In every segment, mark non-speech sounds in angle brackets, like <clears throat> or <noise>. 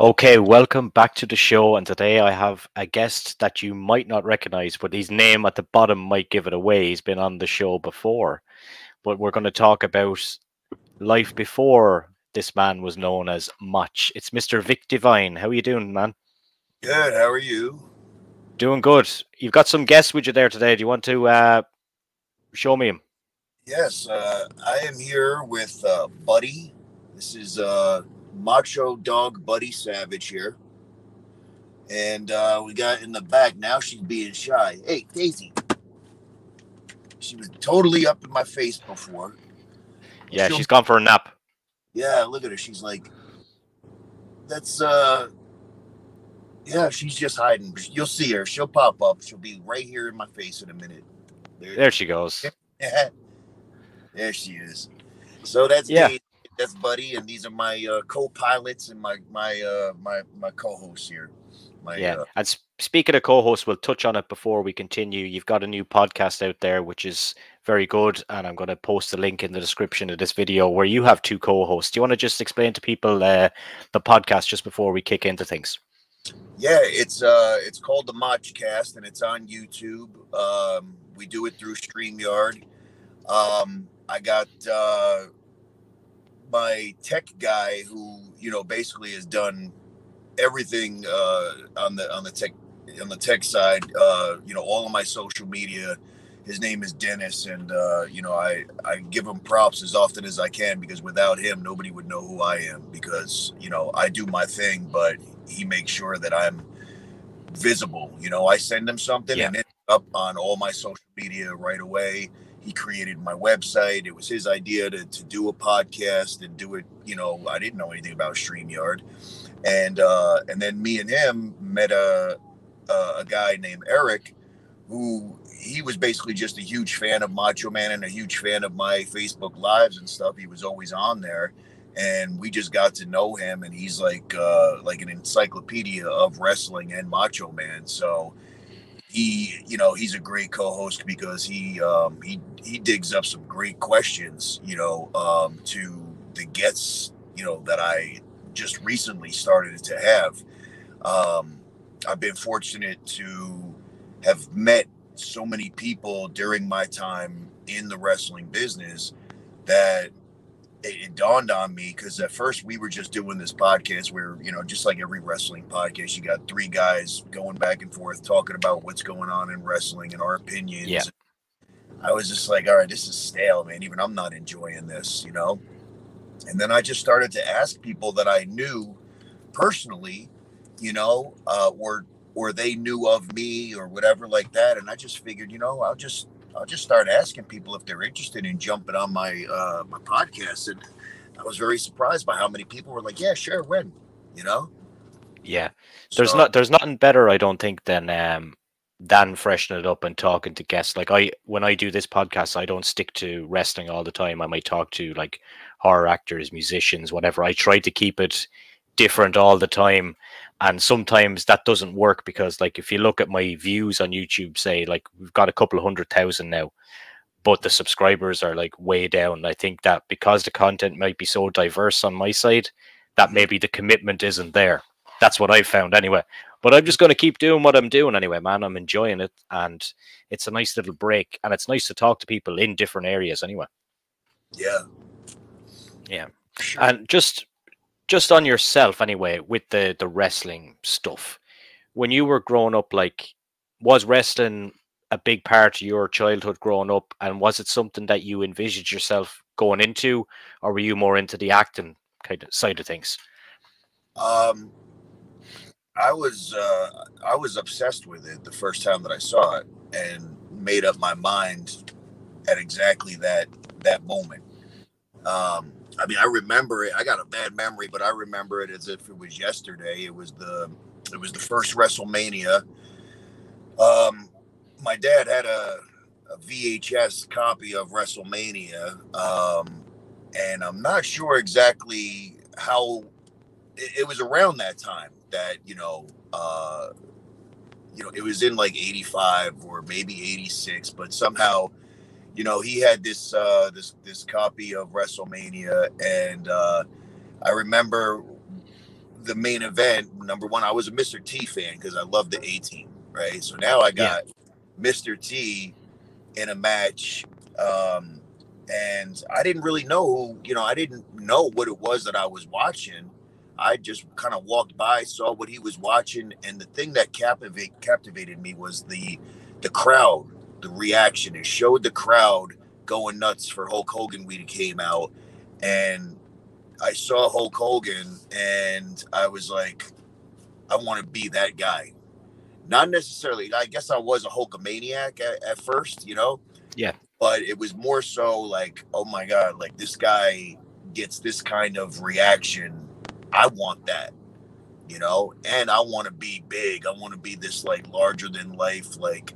Okay, welcome back to the show. And today I have a guest that you might not recognize, but his name at the bottom might give it away. He's been on the show before. But we're going to talk about life before this man was known as Much. It's Mr. Vic Divine. How are you doing, man? Good. How are you? Doing good. You've got some guests with you there today. Do you want to uh, show me him? Yes, uh, I am here with uh, Buddy. This is uh, macho dog Buddy Savage here. And uh, we got in the back. Now she's being shy. Hey, Daisy. She was totally up in my face before. Yeah, She'll, she's gone for a nap. Yeah, look at her. She's like, that's, uh, yeah, she's just hiding. You'll see her. She'll pop up. She'll be right here in my face in a minute. There, there she goes. <laughs> there she is. So that's yeah. Daisy that's Buddy, and these are my uh, co-pilots and my my uh, my my co-hosts here. My, yeah, uh, and speaking of co-hosts, we'll touch on it before we continue. You've got a new podcast out there, which is very good, and I'm going to post the link in the description of this video where you have two co-hosts. Do you want to just explain to people uh, the podcast just before we kick into things? Yeah, it's uh, it's called the Modcast, and it's on YouTube. Um, we do it through Streamyard. Um, I got uh, my tech guy who you know basically has done everything uh, on the on the tech on the tech side. Uh, you know, all of my social media. His name is Dennis, and uh, you know I I give him props as often as I can because without him, nobody would know who I am. Because you know I do my thing, but he makes sure that I'm visible. You know, I send him something yeah. and it's up on all my social media right away he created my website. It was his idea to, to do a podcast and do it. You know, I didn't know anything about Streamyard, and uh, and then me and him met a a guy named Eric, who he was basically just a huge fan of Macho Man and a huge fan of my Facebook lives and stuff. He was always on there, and we just got to know him. And he's like uh, like an encyclopedia of wrestling and Macho Man. So he you know he's a great co-host because he um, he he digs up some great questions you know um, to the gets you know that I just recently started to have. Um, I've been fortunate to have met so many people during my time in the wrestling business that it, it dawned on me because at first we were just doing this podcast where you know just like every wrestling podcast you got three guys going back and forth talking about what's going on in wrestling and our opinions. Yeah. i was just like all right this is stale man. Even i'm not enjoying this you know? And then i just started to ask people that i knew personally you know uh, or or they knew of me or whatever like that. And i just figured you know i'll just I'll just start asking people if they're interested in jumping on my uh, my podcast, and I was very surprised by how many people were like, "Yeah, sure, when," you know. Yeah, there's so, not there's nothing better, I don't think, than um than freshening it up and talking to guests. Like I, when I do this podcast, I don't stick to wrestling all the time. I might talk to like horror actors, musicians, whatever. I try to keep it different all the time and sometimes that doesn't work because like if you look at my views on youtube say like we've got a couple of hundred thousand now but the subscribers are like way down. I think that because the content might be so diverse on my side that maybe the commitment isn't there. That's what i've found anyway. But i'm just going to keep doing what i'm doing anyway man. I'm enjoying it and it's a nice little break and it's nice to talk to people in different areas anyway. Yeah. Yeah. And just just on yourself anyway with the the wrestling stuff. When you were growing up like was wrestling a big part of your childhood growing up? And was it something that you envisioned yourself going into or were you more into the acting kind of side of things? Um i was uh i was obsessed with it the first time that i saw it and made up my mind at exactly that that moment. Um I mean, I remember it. I got a bad memory, but I remember it as if it was yesterday. It was the it was the first WrestleMania. Um, my dad had a, a VHS copy of WrestleMania, um, and I'm not sure exactly how. It, it was around that time that you know, uh, you know, it was in like '85 or maybe '86, but somehow you know, he had this uh, this this copy of WrestleMania, and uh, I remember the main event. Number one, I was a Mr. T fan because I love the A Team, right? So now I got yeah. Mr. T in a match, um, and I didn't really know who. You know, I didn't know what it was that I was watching. I just kind of walked by, saw what he was watching, and the thing that captivate, captivated me was the the crowd the reaction. It showed the crowd going nuts for Hulk Hogan when he came out. And I saw Hulk Hogan and I was like, I want to be that guy. Not necessarily, I guess I was a Hulkamaniac at, at first, you know? Yeah. But it was more so like, oh my God, like this guy gets this kind of reaction. I want that, you know? And I want to be big. I want to be this like larger than life, like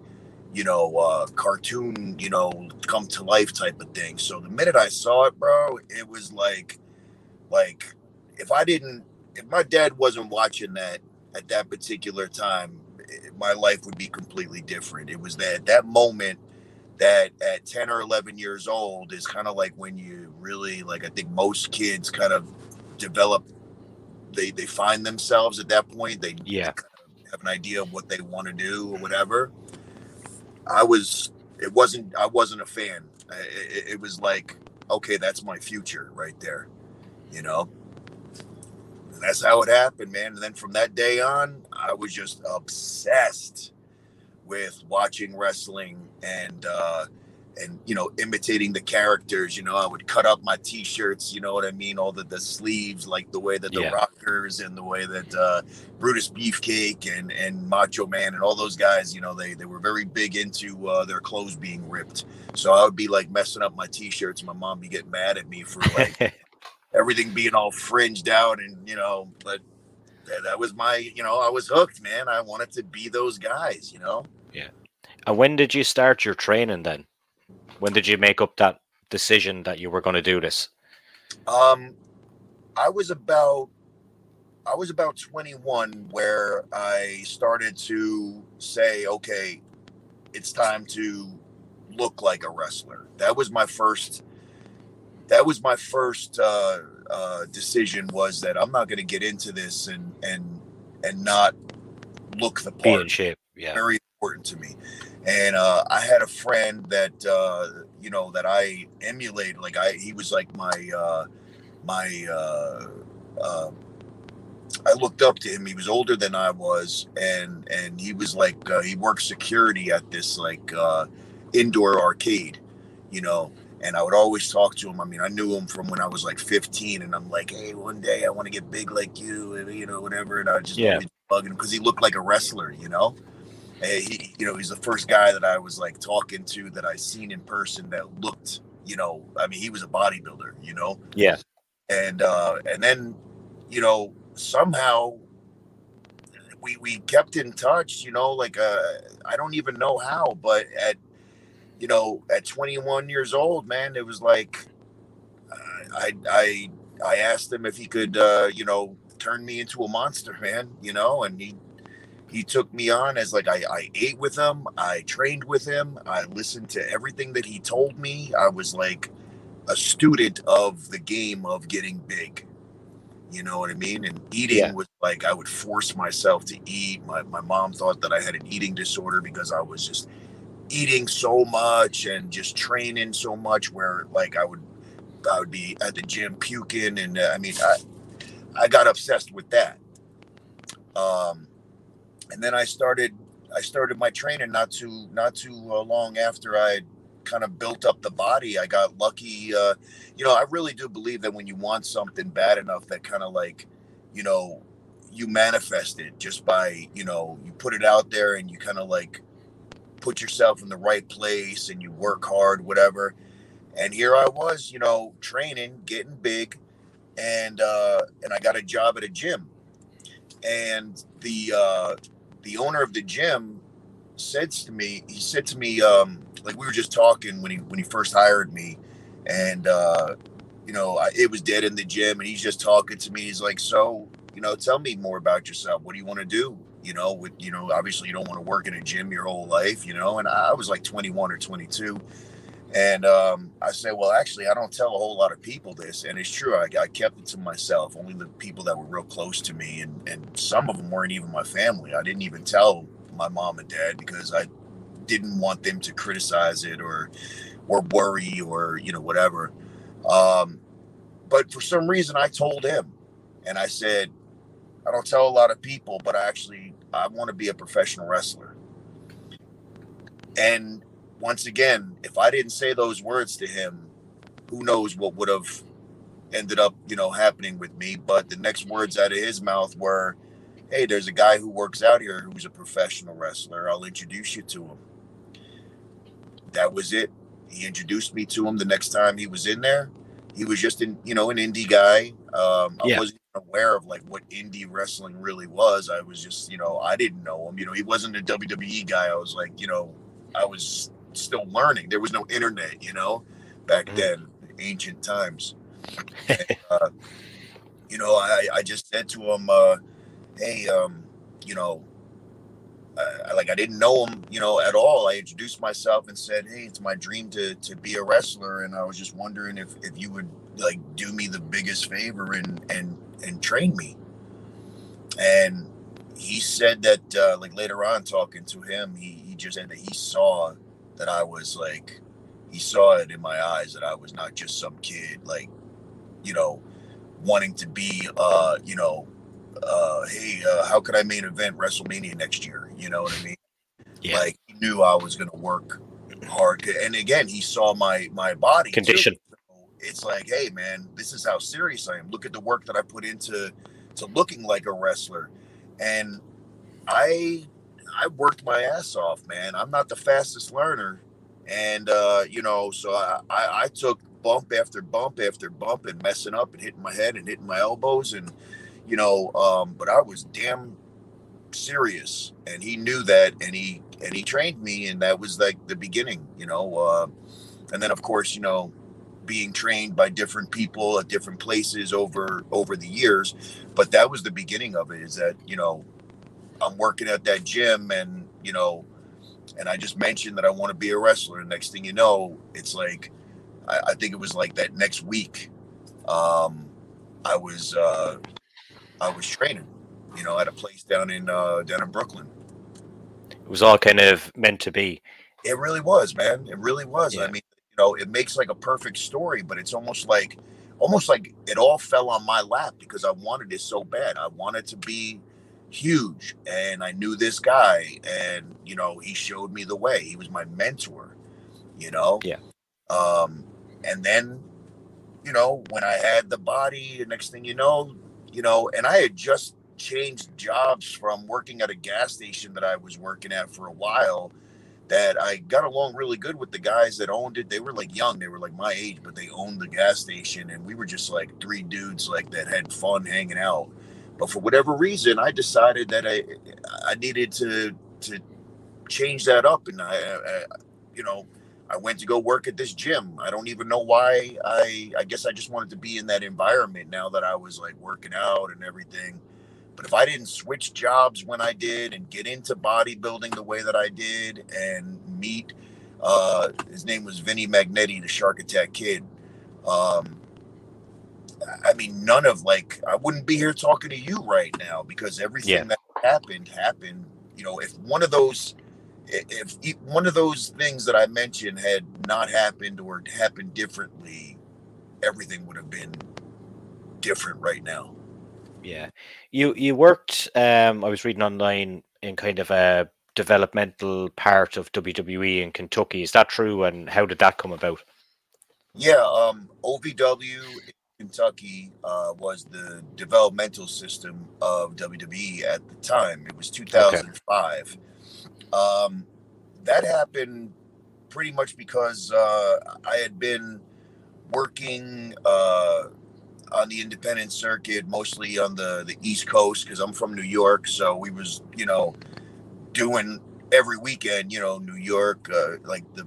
you know, uh, cartoon, you know, come to life type of thing. So the minute I saw it, bro, it was like, like if I didn't, if my dad wasn't watching that at that particular time, it, eh, my life would be completely different. It was that that moment that at 10 or 11 years old is kind of like when you really like i think most kids kind of develop they they find themselves at that point they yeah kind of have an idea of what they want to do or whatever I was it wasn't I wasn't a fan. It, it, was like okay, that's my future right there, you know. And that's how it happened, man. And then from that day on, I was just obsessed with watching wrestling and uh, and you know imitating the characters you know i would cut up my t-shirts you know what i mean? All the the sleeves like the way that the yeah. rockers and the way that uh, brutus beefcake and and macho man and all those guys you know they they were very big into uh, their clothes being ripped. So i would be like messing up my t-shirts and my mom be getting mad at me for like <laughs> everything being all fringed out and you know but that, that was my you know i was hooked man. I wanted to be those guys you know? Yeah. And when did you start your training then when did you make up that decision that you were going to do this? Um, I was about I was about 21 where I started to say, okay, it's time to look like a wrestler. That was my first. That was my first uh, uh, decision. Was that I'm not going to get into this and and and not look the part. Be in shape. Yeah, very important to me and uh, I had a friend that uh, you know that I emulated. Like I, he was like my uh, my. Uh, uh, I looked up to him. He was older than I was, and and he was like uh, he worked security at this like indoor arcade, you know. And I would always talk to him. I mean, I knew him from when I was like 15, and I'm like, hey, one day I want to get big like you, and you know, whatever. And I just yeah. bugging him because he looked like a wrestler, you know he, you know, he's the first guy that I was like talking to that I seen in person that looked, you know, I mean, he was a bodybuilder, you know. Yeah. And uh, and then, you know, somehow we we kept in touch, you know, like uh, I don't even know how, but at you know, at 21 years old, man, it was like uh, I I I asked him if he could, uh, you know, turn me into a monster, man, you know, and he he took me on as like I, I ate with him i trained with him i listened to everything that he told me i was like a student of the game of getting big you know what i mean and eating yeah. was like i would force myself to eat my, my mom thought that i had an eating disorder because i was just eating so much and just training so much where like i would i would be at the gym puking and uh, i mean I, I got obsessed with that. Um, and then I started I started my training not too not too uh, long after I kind of built up the body. I got lucky. Uh, you know, I really do believe that when you want something bad enough, that kind of like, you know, you manifest it just by you know you put it out there and you kind of like put yourself in the right place and you work hard, whatever. And here I was, you know, training, getting big, and uh, and I got a job at a gym. And the uh, the owner of the gym said to me, he said to me, um, like we were just talking when he when he first hired me, and uh, you know, I, it was dead in the gym, and he's just talking to me. He's like, so you know, tell me more about yourself. What do you want to do? You know, with you know, obviously you don't want to work in a gym your whole life, you know. And I was like 21 or 22, and um, I said, well, actually, I don't tell a whole lot of people this, and it's true. I, I, kept it to myself. Only the people that were real close to me, and and some of them weren't even my family. I didn't even tell my mom and dad because I didn't want them to criticize it or or worry or you know whatever. Um, but for some reason, I told him, and I said, I don't tell a lot of people, but I actually I want to be a professional wrestler. And once again, if I didn't say those words to him, who knows what would have ended up, you know, happening with me. But the next words out of his mouth were, Hey, there's a guy who works out here who's a professional wrestler. I'll introduce you to him. That was it. He introduced me to him the next time he was in there. He was just in, you know, an indie guy. Um, I yeah. wasn't aware of like what indie wrestling really was. I was just, you know, I didn't know him. You know, he wasn't a WWE guy. I was like, you know, I was still learning. There was no internet, you know, back mm-hmm. then, ancient times. and, <laughs> uh, you know, I, I just said to him, uh, hey, um, you know, I, like I didn't know him, you know, at all. I introduced myself and said, "Hey, it's my dream to to be a wrestler," and I was just wondering if if you would like do me the biggest favor and and and train me. And he said that uh, like later on talking to him, he he just said that he saw that I was like he saw it in my eyes that I was not just some kid like you know wanting to be uh you know uh hey uh, how could I main event WrestleMania next year? You know what I mean? Yeah. like he knew I was gonna work hard and again he saw my my body condition. So it's like hey man this is how serious I am. Look at the work that I put into to looking like a wrestler. And I I worked my ass off, man. I'm not the fastest learner, and uh, you know, so I, I, I took bump after bump after bump and messing up and hitting my head and hitting my elbows and you know, um, but I was damn serious, and he knew that, and he and he trained me, and that was like the beginning, you know. Uh, and then of course, you know, being trained by different people at different places over over the years, but that was the beginning of it. Is that you know I'm working at that gym and, you know, and I just mentioned that I want to be a wrestler. And next thing you know, it's like, I, I think it was like that next week, um, I was, uh, I was training, you know, at a place down in, uh, down in Brooklyn. It was all kind of meant to be. It really was, man. It really was. Yeah. I mean, you know, it makes like a perfect story, but it's almost like, almost like it all fell on my lap because I wanted it so bad. I wanted to be huge and i knew this guy and you know he showed me the way. He was my mentor you know? Yeah. Um and then you know when i had the body the next thing you know you know and i had just changed jobs from working at a gas station that i was working at for a while that i got along really good with the guys that owned it. They were like young. They were like my age but they owned the gas station and we were just like three dudes like that had fun hanging out but for whatever reason, I decided that I I needed to to change that up, and I, I you know I went to go work at this gym. I don't even know why. I I guess I just wanted to be in that environment now that I was like working out and everything. But if I didn't switch jobs when I did and get into bodybuilding the way that I did and meet, uh, his name was Vinny Magnetti, the Shark Attack Kid. Um, I mean, none of like I wouldn't be here talking to you right now because everything yeah. that happened happened. You know, if one of those, if one of those things that I mentioned had not happened or happened differently, everything would have been different right now. Yeah, you you worked. Um, I was reading online in kind of a developmental part of WWE in Kentucky. Is that true? And how did that come about? Yeah, um, OVW Kentucky uh, was the developmental system of WWE at the time. It was 2005. Okay. Um, that happened pretty much because uh, I had been working uh, on the independent circuit, mostly on the the East Coast, because I'm from New York. So we was, you know, doing every weekend, you know, New York, uh, like the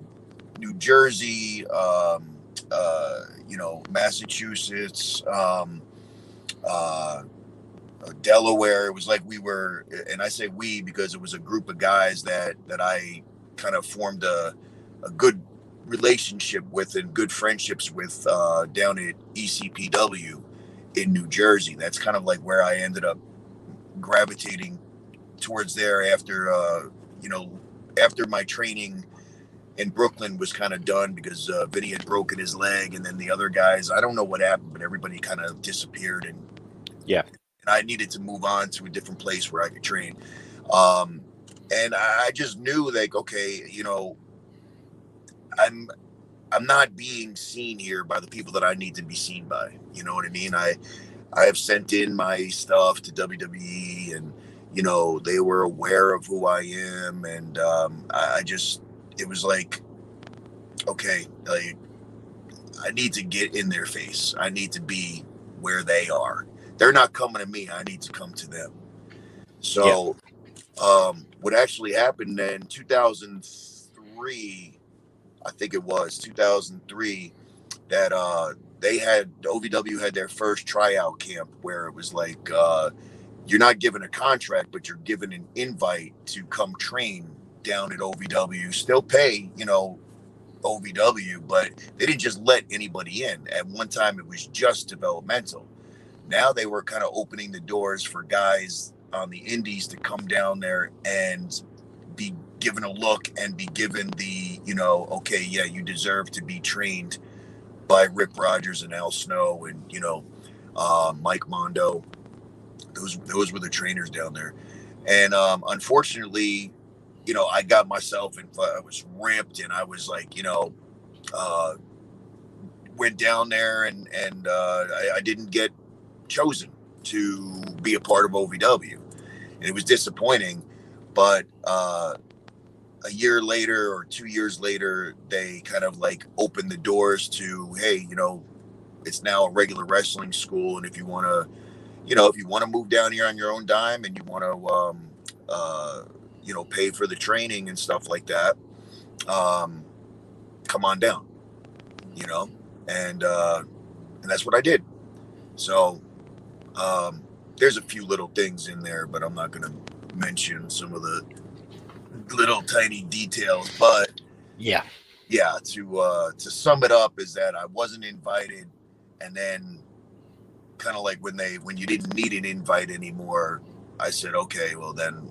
New Jersey, um, uh, you know, Massachusetts, um, uh, Delaware. It was like we were, and I say we because it was a group of guys that that I kind of formed a, a good relationship with and good friendships with uh, down at ECPW in New Jersey. That's kind of like where I ended up gravitating towards there after uh, you know after my training in Brooklyn was kind of done because uh, Vinny had broken his leg, and then the other guys I don't know what happened, but everybody kind of disappeared, and yeah, and I needed to move on to a different place where I could train. Um, and I just knew like okay, you know, I'm I'm not being seen here by the people that I need to be seen by. You know what I mean? I I have sent in my stuff to WWE and you know, they were aware of who I am, and um, I, I just, it was like, okay, like, I need to get in their face. I need to be where they are. They're not coming to me. I need to come to them. So, yeah. um, what actually happened in 2003, I think it was 2003, that uh, they had OVW had their first tryout camp where it was like uh, you're not given a contract, but you're given an invite to come train down at OVW. Still pay, you know, OVW, but they didn't just let anybody in. At one time, it was just developmental. Now they were kind of opening the doors for guys on the indies to come down there and be given a look and be given the, you know, okay, yeah, you deserve to be trained by Rip Rogers and Al Snow and, you know, uh, Mike Mondo those those were the trainers down there, and um, unfortunately, you know, I got myself and I was ripped, and I was like, you know, uh, went down there and and uh, I, I didn't get chosen to be a part of OVW, and it was disappointing. But uh, a year later or two years later, they kind of like opened the doors to, hey, you know, it's now a regular wrestling school, and if you want to you know, if you want to move down here on your own dime and you want to, um, uh, you know, pay for the training and stuff like that, um, come on down, you know, and uh, and that's what I did. So um, there's a few little things in there, but I'm not going to mention some of the little tiny details. But yeah, yeah. To uh, to sum it up, is that I wasn't invited, and then kind of like when they when you didn't need an invite anymore i said okay well then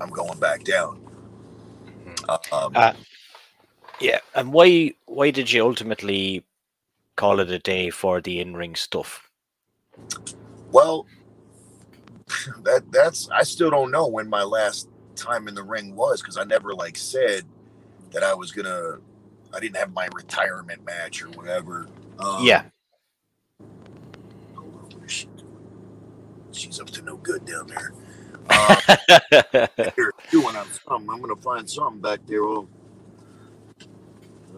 i'm going back down. Mm-hmm. um, uh, yeah and why why did you ultimately call it a day for the in-ring stuff? Well that that's i still don't know when my last time in the ring was because i never like said that i was gonna i didn't have my retirement match or whatever. Um, yeah. She's up to no good down there. Uh, here, doing on something. I'm gonna find something back there. Oh,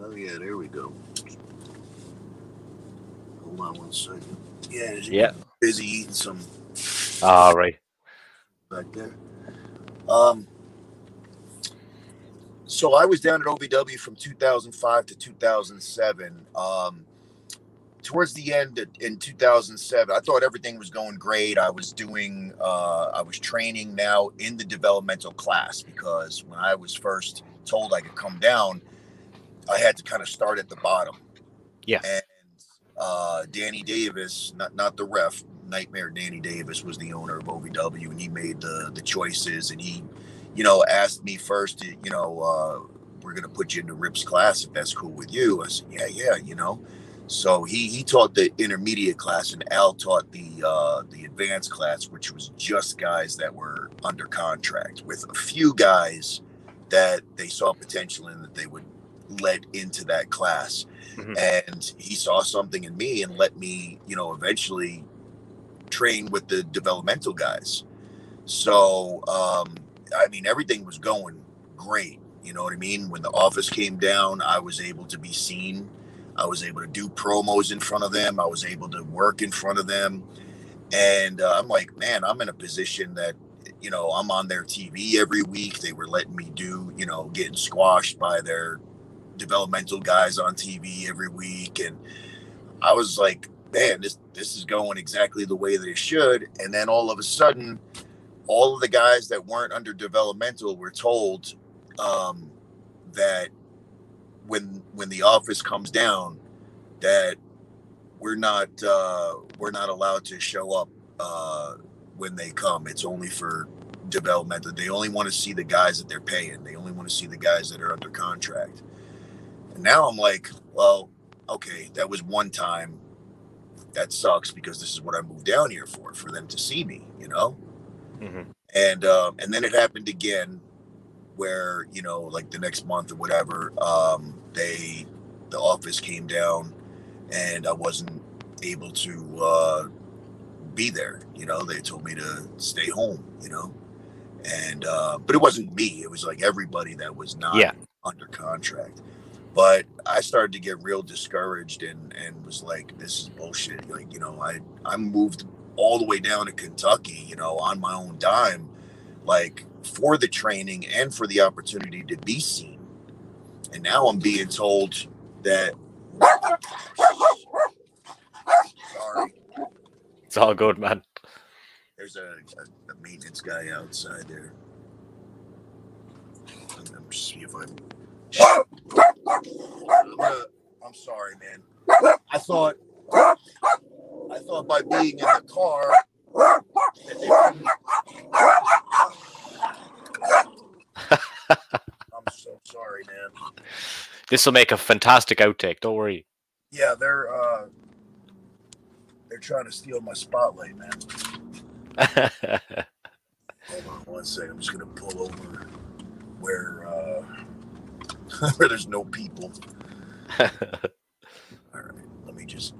oh yeah, there we go. Hold on one second. Yeah, yeah. Busy eating some. All right. Back there. Um. So I was down at OVW from 2005 to 2007. Um, towards the end in 2007 i thought everything was going great. I was doing uh, i was training now in the developmental class because when i was first told i could come down i had to kind of start at the bottom. Yeah. And uh, danny davis not not the ref nightmare danny davis was the owner of ovw and he made the the choices and he you know asked me first you know uh, we're going to put you into rip's class if that's cool with you. I said yeah yeah you know So he he taught the intermediate class, and Al taught the uh, the advanced class, which was just guys that were under contract, with a few guys that they saw potential in that they would let into that class. Mm-hmm. And he saw something in me and let me, you know, eventually train with the developmental guys. So, um, I mean, everything was going great. You know what I mean? When the office came down, I was able to be seen I was able to do promos in front of them. I was able to work in front of them. And uh, I'm like, man, I'm in a position that, you know, I'm on their TV every week. They were letting me do, you know, getting squashed by their developmental guys on TV every week. And I was like, man, this this is going exactly the way that it should. And then all of a sudden, all of the guys that weren't under developmental were told um, that when when the office comes down that we're not uh, we're not allowed to show up uh, when they come. It's only for developmental. They only want to see the guys that they're paying. They only want to see the guys that are under contract. And now I'm like, well, okay, that was one time. That sucks because this is what I moved down here for, for them to see me, you know. Mm-hmm. And um, and then it happened again where you know like the next month or whatever um they the office came down and i wasn't able to uh be there you know? They told me to stay home you know? And uh but it wasn't me it was like everybody that was not yeah. under contract. But i started to get real discouraged and and was like this is bullshit like you know i i moved all the way down to kentucky you know on my own dime like for the training and for the opportunity to be seen. And now I'm being told that. Sorry. It's all good, man. There's a, a, a maintenance guy outside there. I'm gonna see if I'm. I'm, I'm sorry, man. I thought I thought by being in the car I'm so sorry, man. This will make a fantastic outtake. Don't worry. Yeah, they're uh, they're trying to steal my spotlight, man. <laughs> Hold on one second. I'm just gonna pull over where uh, <laughs> where there's no people. <laughs> All right, let me just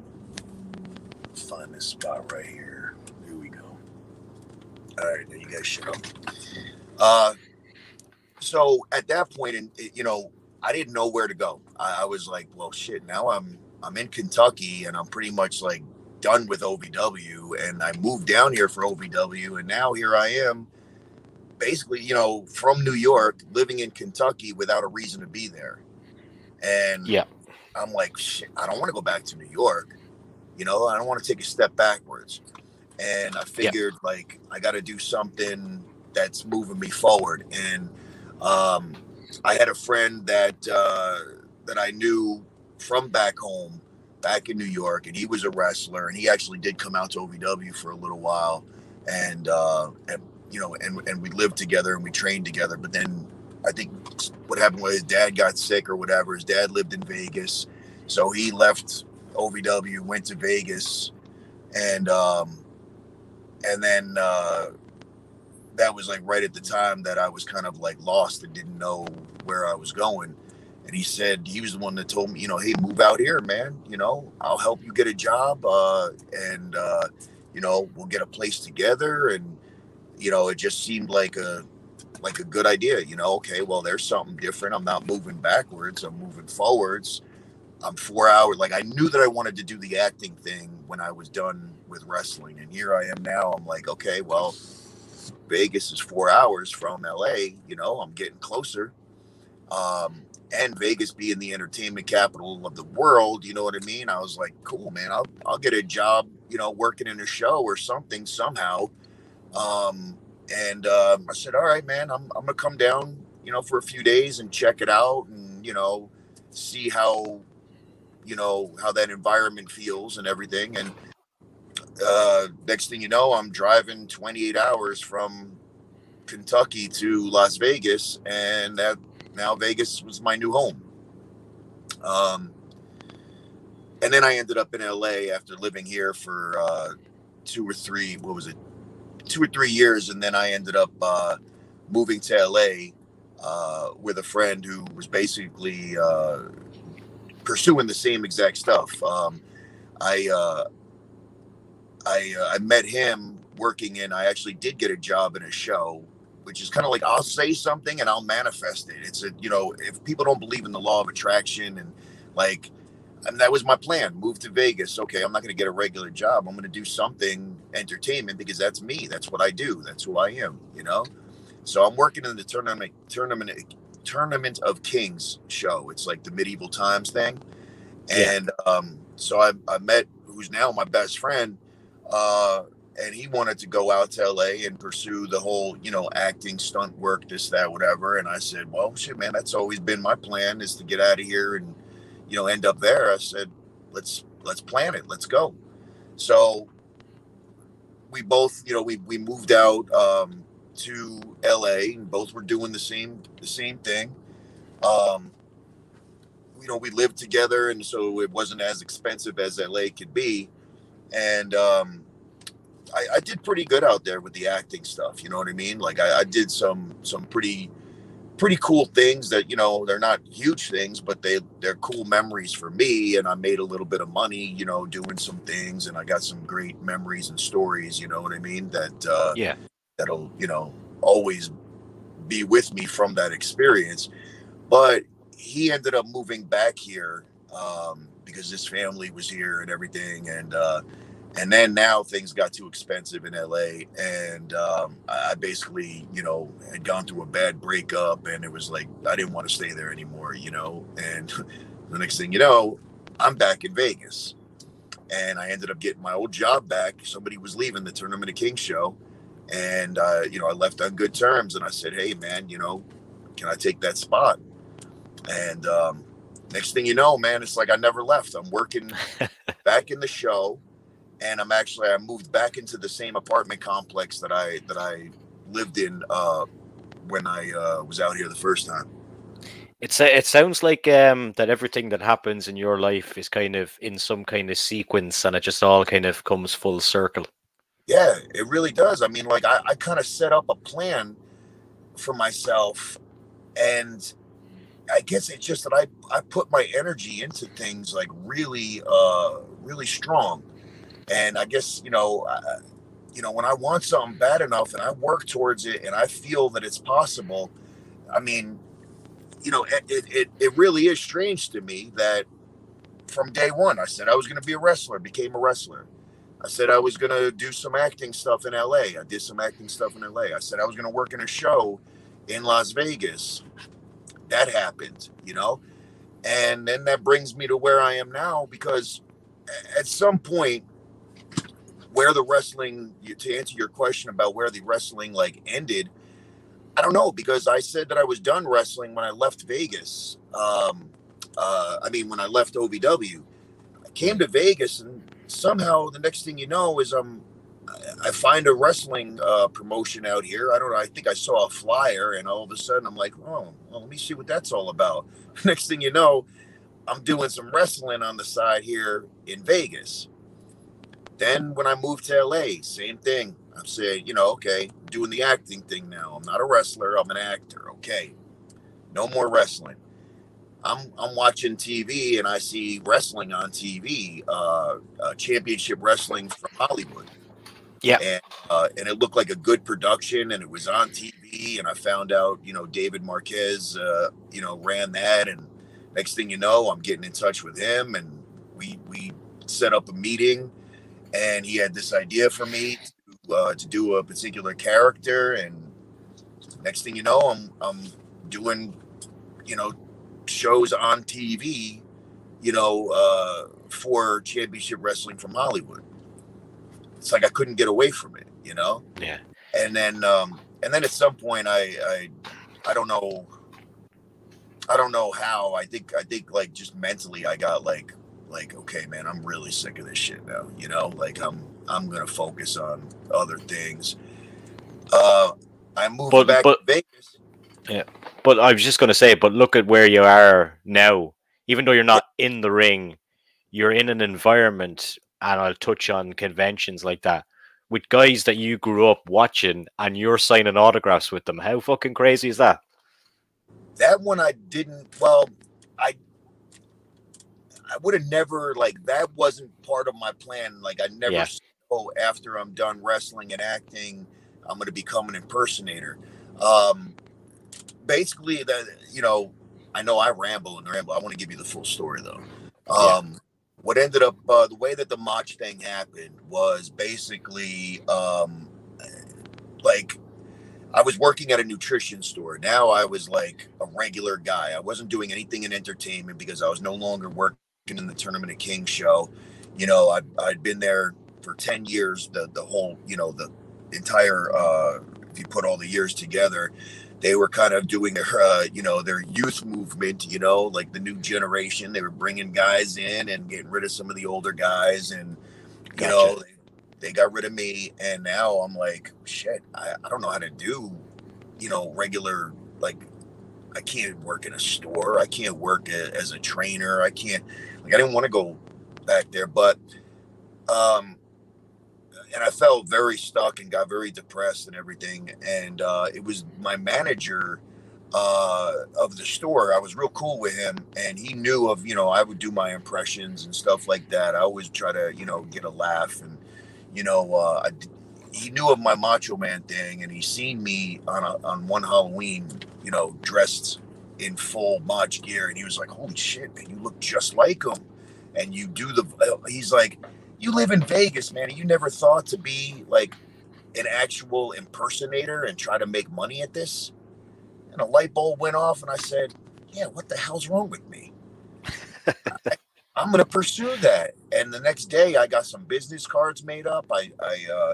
find this spot right here. Here we go. All right, now you guys shut up. Uh, so at that point, and you know, I didn't know where to go. I, I, was like, well, shit. Now I'm I'm in Kentucky, and I'm pretty much like done with OVW, and I moved down here for OVW, and now here I am, basically, you know, from New York, living in Kentucky without a reason to be there. And yeah, I'm like, shit. I don't want to go back to New York. You know, I don't want to take a step backwards. And I figured, yeah. like, I got to do something that's moving me forward. And um, I had a friend that uh, that I knew from back home, back in New York, and he was a wrestler, and he actually did come out to OVW for a little while, and uh, and you know, and and we lived together and we trained together. But then I think what happened was his dad got sick or whatever. His dad lived in Vegas, so he left OVW, went to Vegas, and um, and then uh, that was like right at the time that I was kind of like lost and didn't know where I was going. And he said he was the one that told me, you know, hey, move out here, man. You know, I'll help you get a job, uh, and uh, you know, we'll get a place together. And you know, it just seemed like a like a good idea. You know, okay, well, there's something different. I'm not moving backwards. I'm moving forwards. I'm four hours. Like I knew that I wanted to do the acting thing when I was done with wrestling, and here I am now. I'm like, okay, well Vegas is four hours from LA. You know, I'm getting closer. Um, and Vegas being the entertainment capital of the world, you know what I mean? I was like, cool, man. I'll I'll get a job, you know, working in a show or something somehow. Um, and uh, I said, all right, man, I'm I'm gonna come down, you know, for a few days and check it out, and you know, see how, you know, how that environment feels and everything. And uh, next thing you know, I'm driving 28 hours from Kentucky to Las Vegas, and that now Vegas was my new home. Um, and then I ended up in LA after living here for uh, two or three. What was it? Two or three years, and then I ended up uh, moving to LA uh, with a friend who was basically uh, pursuing the same exact stuff. Um, I uh, I uh, I met him working in. I actually did get a job in a show, which is kind of like I'll say something and I'll manifest it. It's a you know if people don't believe in the law of attraction and like and that was my plan. Move to Vegas. Okay, I'm not going to get a regular job. I'm going to do something entertainment because that's me. That's what I do. That's who I am. You know. So I'm working in the tournament tournament tournament of kings show. It's like the medieval times thing, and um, so I, I met who's now my best friend, uh, and he wanted to go out to LA and pursue the whole you know acting stunt work this that whatever. And I said, well, shit, man, that's always been my plan is to get out of here and you know, end up there. I said, let's let's plan it. Let's go. So we both, you know, we we moved out um, to LA and both were doing the same the same thing. Um, you know, we lived together, and so it wasn't as expensive as LA could be. And um, I, I did pretty good out there with the acting stuff. You know what I mean? Like I, I did some some pretty pretty cool things that you know they're not huge things but they they're cool memories for me and i made a little bit of money you know doing some things and i got some great memories and stories you know what i mean that uh yeah that'll you know always be with me from that experience but he ended up moving back here um because his family was here and everything and uh and then now things got too expensive in LA, and um, I basically, you know, had gone through a bad breakup, and it was like I didn't want to stay there anymore, you know. And <laughs> the next thing you know, I'm back in Vegas, and I ended up getting my old job back. Somebody was leaving the Tournament of Kings show, and uh, you know, I left on good terms, and I said, "Hey, man, you know, can I take that spot?" And um, next thing you know, man, it's like I never left. I'm working <laughs> back in the show and I'm actually I moved back into the same apartment complex that I that I lived in uh, when I uh, was out here the first time. It's it sounds like um, that everything that happens in your life is kind of in some kind of sequence, and it just all kind of comes full circle. Yeah, it really does. I mean, like I, I kind of set up a plan for myself, and I guess it's just that I I put my energy into things like really uh really strong and I guess you know, uh, you know, when I want something bad enough and I work towards it and I feel that it's possible, I mean, you know, it it, it really is strange to me that from day one I said I was going to be a wrestler, became a wrestler. I said I was going to do some acting stuff in LA. I did some acting stuff in LA. I said I was going to work in a show in Las Vegas. That happened, you know. And then that brings me to where I am now because at some point where the wrestling to answer your question about where the wrestling like ended i don't know because i said that i was done wrestling when i left vegas um uh i mean when i left ovw i came to vegas and somehow the next thing you know is i'm I find a wrestling uh, promotion out here. I don't know. I think I saw a flyer, and all of a sudden, I'm like, "Oh, well, let me see what that's all about." <laughs> Next thing you know, I'm doing some wrestling on the side here in Vegas. Then when I moved to LA, same thing. I'm saying, you know, okay, doing the acting thing now. I'm not a wrestler, I'm an actor. Okay. No more wrestling. I'm I'm watching TV and I see wrestling on TV, uh, uh championship wrestling from Hollywood. Yeah. And, uh, and it looked like a good production and it was on TV and I found out, you know, David Marquez uh, you know, ran that and next thing you know, I'm getting in touch with him and we we set up a meeting and he had this idea for me to, uh, to do a particular character and next thing you know i'm i'm doing you know shows on tv you know uh, for championship wrestling from hollywood it's like i couldn't get away from it you know? Yeah. And then um and then at some point i i i don't know i don't know how i think i think like just mentally i got like like okay man i'm really sick of this shit now you know? Like i'm i'm gonna focus on other things. Uh i moved but, back but, to vegas. Yeah but i was just gonna say but look at where you are now. Even though you're not in the ring you're in an environment, and I'll touch on conventions like that with guys that you grew up watching, and you're signing autographs with them. How fucking crazy is that? That one I didn't. Well, I I would have never like that wasn't part of my plan. Like I never yeah. oh after I'm done wrestling and acting, I'm going to become an impersonator. Um, basically, that you know, I know I ramble and ramble. I want to give you the full story though. Um, yeah. What ended up uh, the way that the Motch thing happened was basically um, like I was working at a nutrition store. Now I was like a regular guy. I wasn't doing anything in entertainment because I was no longer working in the Tournament of Kings show. You know, I, I'd been there for 10 years, the, the whole, you know, the entire, uh, if you put all the years together, they were kind of doing their, uh, you know, their youth movement, you know, like the new generation. They were bringing guys in and getting rid of some of the older guys. And, you gotcha. know, they, they got rid of me. And now I'm like, shit, I, I don't know how to do, you know, regular, like, I can't work in a store. I can't work a, as a trainer. I can't, like I didn't want to go back there, but um, and I felt very stuck and got very depressed and everything. And uh, it was my manager uh, of the store. I was real cool with him, and he knew of you know I would do my impressions and stuff like that. I always try to you know get a laugh, and you know uh, I, he knew of my Macho Man thing, and he seen me on a, on one Halloween, you know, dressed in full Motch gear, and he was like, "Holy shit, man, you look just like him." And you do the. He's like, "You live in Vegas, man. You never thought to be like an actual impersonator and try to make money at this." And a light bulb went off, and I said, "Yeah, what the hell's wrong with me?" <laughs> I, am gonna pursue that. And the next day, I got some business cards made up. I I uh,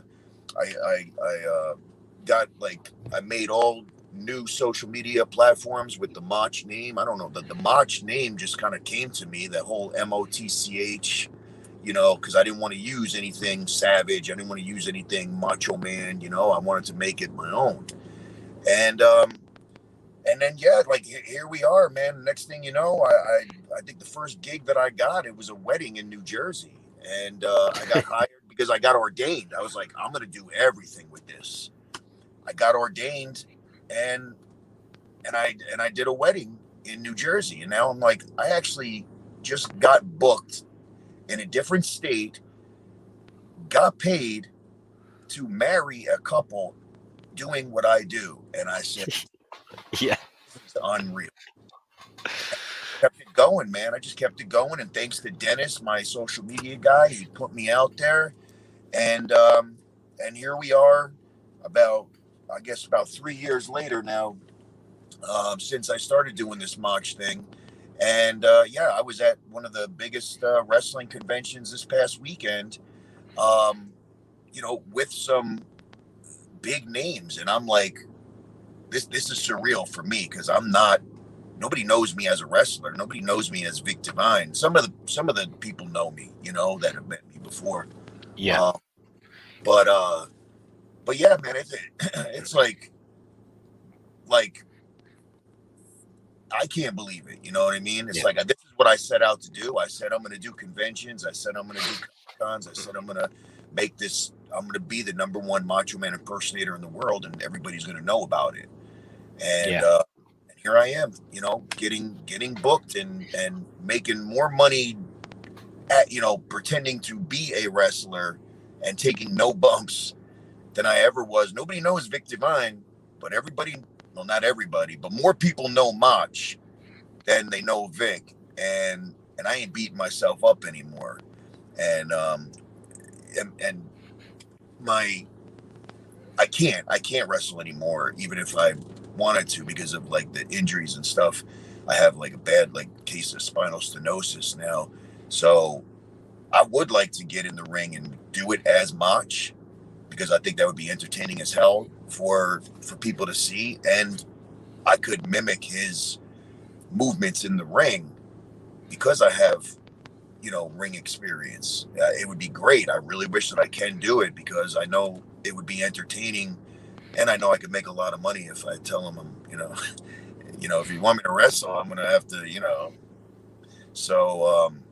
I I, I uh, got like I made all new social media platforms with the Motch name. I don't know. The, the Motch name just kind of came to me, that whole M O T C H, you know, because I didn't want to use anything savage. I didn't want to use anything macho man, you know. I wanted to make it my own. And, um, and then yeah, like here we are, man. Next thing you know, I, I, I think the first gig that I got it was a wedding in New Jersey, and uh, I got <laughs> hired because I got ordained. I was like, I'm gonna do everything with this. I got ordained and and I and I did a wedding in New Jersey, and now I'm like, I actually just got booked in a different state, got paid to marry a couple doing what I do, and I said, <laughs> "Yeah, it's unreal." kept it going, man. I just kept it going, and thanks to Dennis, my social media guy, he put me out there, and um, and here we are, about I guess about three years later now, um, since I started doing this Motch thing. And uh, yeah, I was at one of the biggest uh, wrestling conventions this past weekend, um, you know, with some big names. And I'm like, this this is surreal for me because I'm not. Nobody knows me as a wrestler. Nobody knows me as Vic Divine. Some of the some of the people know me, you know, that have met me before. Yeah. Uh, but uh, but yeah, man, it's <clears throat> it's like like I can't believe it. You know what I mean? It's yeah. like this is what I set out to do. I said I'm going to do conventions. I said I'm going to do cons. I said I'm going to make this. I'm going to be the number one Macho Man impersonator in the world, and everybody's going to know about it. And, yeah. uh, and here I am, you know, getting getting booked and and making more money at you know pretending to be a wrestler and taking no bumps than I ever was. Nobody knows Vic Divine, but everybody, well, not everybody, but more people know Motch than they know Vic. And and I ain't beating myself up anymore. And um and, and my I can't I can't wrestle anymore, even if I wanted to, because of like the injuries and stuff. I have like a bad like case of spinal stenosis now. So I would like to get in the ring and do it as much because I think that would be entertaining as hell for for people to see, and I could mimic his movements in the ring because I have, you know, ring experience. Uh, it would be great. I really wish that I can do it because I know it would be entertaining, and I know I could make a lot of money if I tell him I'm, you know, <laughs> you know, if you want me to wrestle, I'm gonna have to, you know. So, um,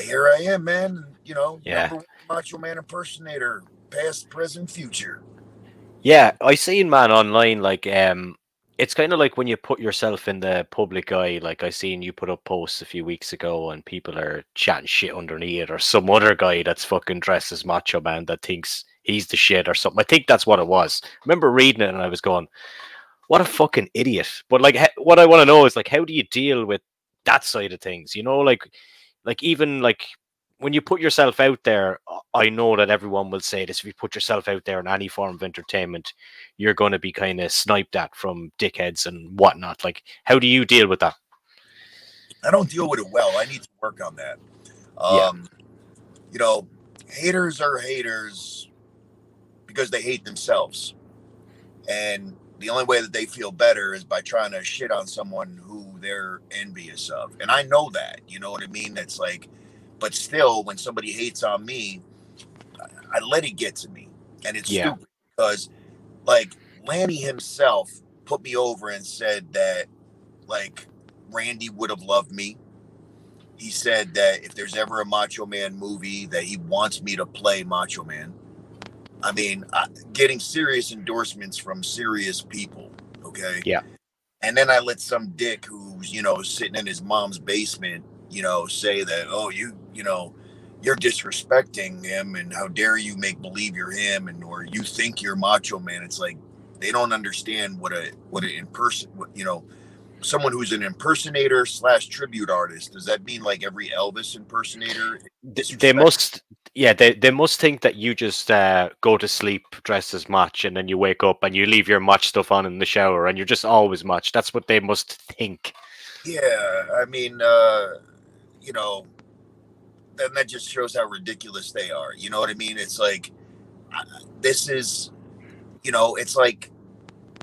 here I am, man. You know, yeah, Macho Man impersonator, past, present, future. Yeah, I seen man online like um it's kind of like when you put yourself in the public eye. Like I seen you put up posts a few weeks ago, and people are chatting shit underneath or some other guy that's fucking dressed as Macho Man that thinks he's the shit or something. I think that's what it was. I remember reading it, and I was going, "What a fucking idiot!" But like, what I want to know is like, how do you deal with that side of things? You know, like, like even like when you put yourself out there, I know that everyone will say this. If you put yourself out there in any form of entertainment, you're going to be kind of sniped at from dickheads and whatnot. Like, how do you deal with that? I don't deal with it well. I need to work on that. Um, yeah. You know, haters are haters because they hate themselves. And the only way that they feel better is by trying to shit on someone who they're envious of. And I know that. You know what I mean? It's like, but still, when somebody hates on me, I let it get to me, and it's yeah. stupid because, like, Lanny himself put me over and said that, like, Randy would have loved me. He said that if there's ever a Macho Man movie, that he wants me to play Macho Man. I mean, uh, getting serious endorsements from serious people. Okay. Yeah. And then I let some dick who's you know sitting in his mom's basement you know, say that, oh, you, you know, you're disrespecting him and how dare you make believe you're him and or you think you're macho man. It's like they don't understand what a what an in person you know someone who's an impersonator slash tribute artist. Does that mean like every elvis impersonator they must yeah they, they must think that you just uh, go to sleep dressed as Motch and then you wake up and you leave your Motch stuff on in the shower and you're just always Motch that's what they must think. Yeah i mean uh you know, then that just shows how ridiculous they are. You know what I mean? It's like this is, you know, it's like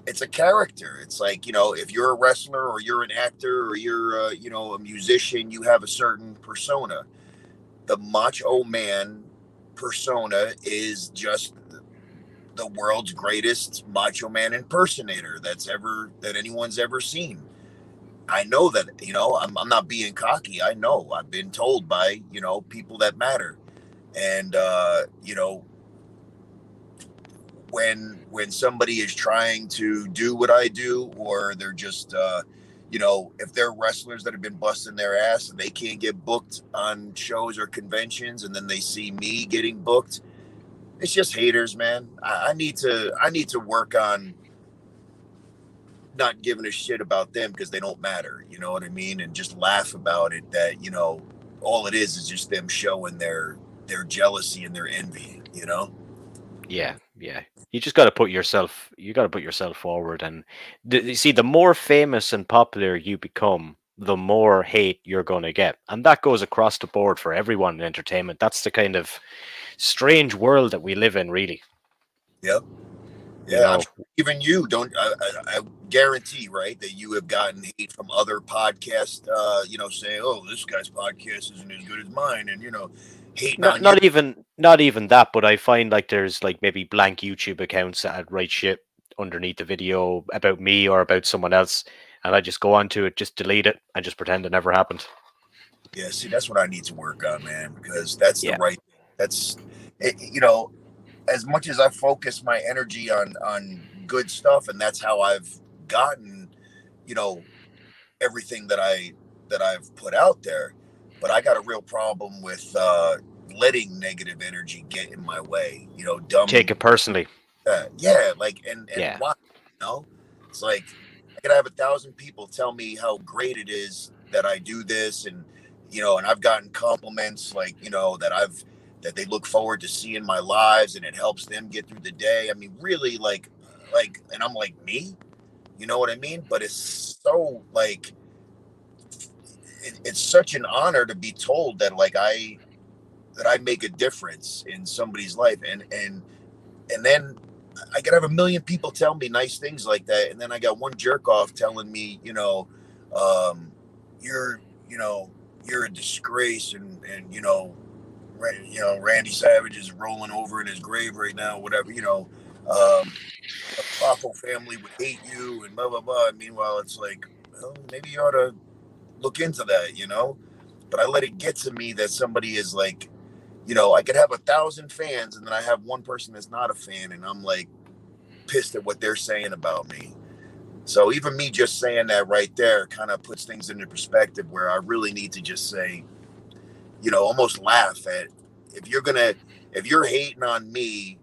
it's a character. It's like you know, if you're a wrestler or you're an actor or you're uh, you know a musician, you have a certain persona. The macho man persona is just the world's greatest macho man impersonator that's ever that anyone's ever seen I know that, you know, I'm, I'm not being cocky. I know I've been told by, you know, people that matter. And, uh, you know, when, when somebody is trying to do what I do, or they're just, uh, you know, if they're wrestlers that have been busting their ass and they can't get booked on shows or conventions, and then they see me getting booked, it's just haters, man. I, I need to, I need to work on, not giving a shit about them because they don't matter. You know what I mean? And just laugh about it. That you know, all it is is just them showing their their jealousy and their envy. You know? Yeah, yeah. You just got to put yourself. You got to put yourself forward. And th- you see, the more famous and popular you become, the more hate you're going to get, and that goes across the board for everyone in entertainment. That's the kind of strange world that we live in, really. Yep. Yeah, you know? even you don't. I, I, I, guarantee, right, that you have gotten hate from other podcasts. Uh, you know, saying, "Oh, this guy's podcast isn't as good as mine," and you know, hate. Not, not even, not even that. But I find like there's like maybe blank YouTube accounts that write shit underneath the video about me or about someone else, and I just go onto it, just delete it, and just pretend it never happened. Yeah, see, that's what I need to work on, man, because that's yeah. the right. That's, it, you know, as much as I focus my energy on on good stuff, and that's how I've gotten, you know, everything that I that I've put out there. But I got a real problem with uh, letting negative energy get in my way. You know, dumb. Take it personally. Uh, yeah, like and and yeah. why? You know, it's like I could have a thousand people tell me how great it is that I do this, and you know, and I've gotten compliments like you know that I've that they look forward to seeing my lives and it helps them get through the day. I mean, really like like and I'm like me, you know what I mean? But it's so like it, it's such an honor to be told that like I that I make a difference in somebody's life and and and then I could have a million people tell me nice things like that and then I got one jerk off telling me, you know, um, you're you know, you're a disgrace and and you know you know, Randy Savage is rolling over in his grave right now, whatever, you know, um, a Poffo family would hate you and blah, blah, blah. Meanwhile, it's like, well, maybe you ought to look into that, you know? but I let it get to me that somebody is like, you know, I could have a thousand fans and then I have one person that's not a fan and I'm like pissed at what they're saying about me. So even me just saying that right there kind of puts things into perspective where I really need to just say, you know, almost laugh at if you're gonna if you're hating on me,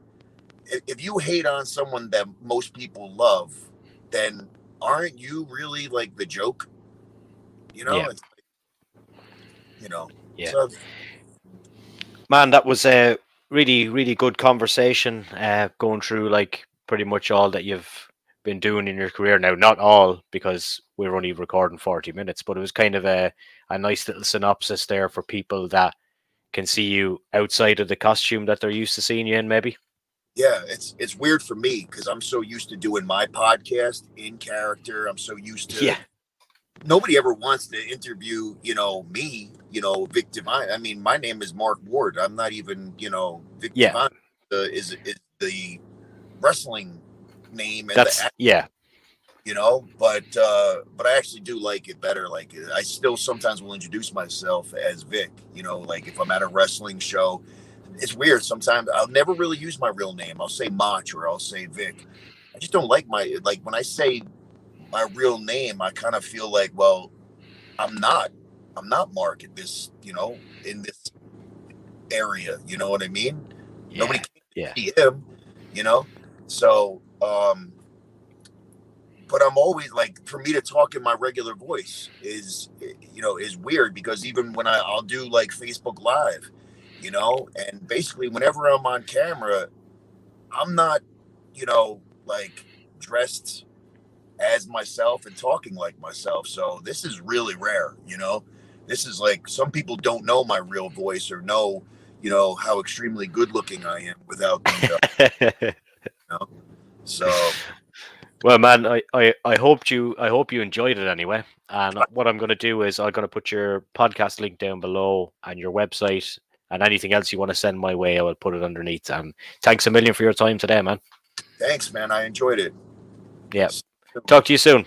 if, if you hate on someone that most people love, then aren't you really like the joke? You know, Yeah. It's like, you know, Yeah. So, Man, that was a really, really good conversation. Uh, going through like pretty much all that you've been doing in your career now. Not all because we're only recording forty minutes, but it was kind of a a nice little synopsis there for people that can see you outside of the costume that they're used to seeing you in. Maybe. yeah, it's it's weird for me because I'm so used to doing my podcast in character. I'm so used to Yeah. nobody ever wants to interview, you know, me, you know, Vic Divine. I mean, my name is Mark Ward. I'm not even, you know, Vic Yeah. Divine uh, is is the wrestling name and That's the, yeah. you know, but uh but I actually do like it better. Like I still sometimes will introduce myself as Vic, you know, like if I'm at a wrestling show. It's weird. Sometimes I'll never really use my real name. I'll say Motch or I'll say Vic. I just don't like my like when I say my real name, I kind of feel like, well, I'm not, I'm not Mark in this, you know, in this area. You know what I mean? yeah. Nobody can yeah. see him, you know. So, um, but I'm always like, for me to talk in my regular voice is, you know, is weird because even when I, I'll do like Facebook Live, you know, and basically whenever I'm on camera, I'm not, you know, like dressed as myself and talking like myself. So this is really rare, you know. This is like some people don't know my real voice or know, you know, how extremely good looking I am without the, <laughs> uh, so Well, man, I, I, I hoped you I hope you enjoyed it anyway. And what I'm going to do is I'm going to put your podcast link down below and your website and anything else you want to send my way. I will put it underneath. And thanks a million for your time today, man. thanks, man. I enjoyed it. Yeah. Talk to you soon.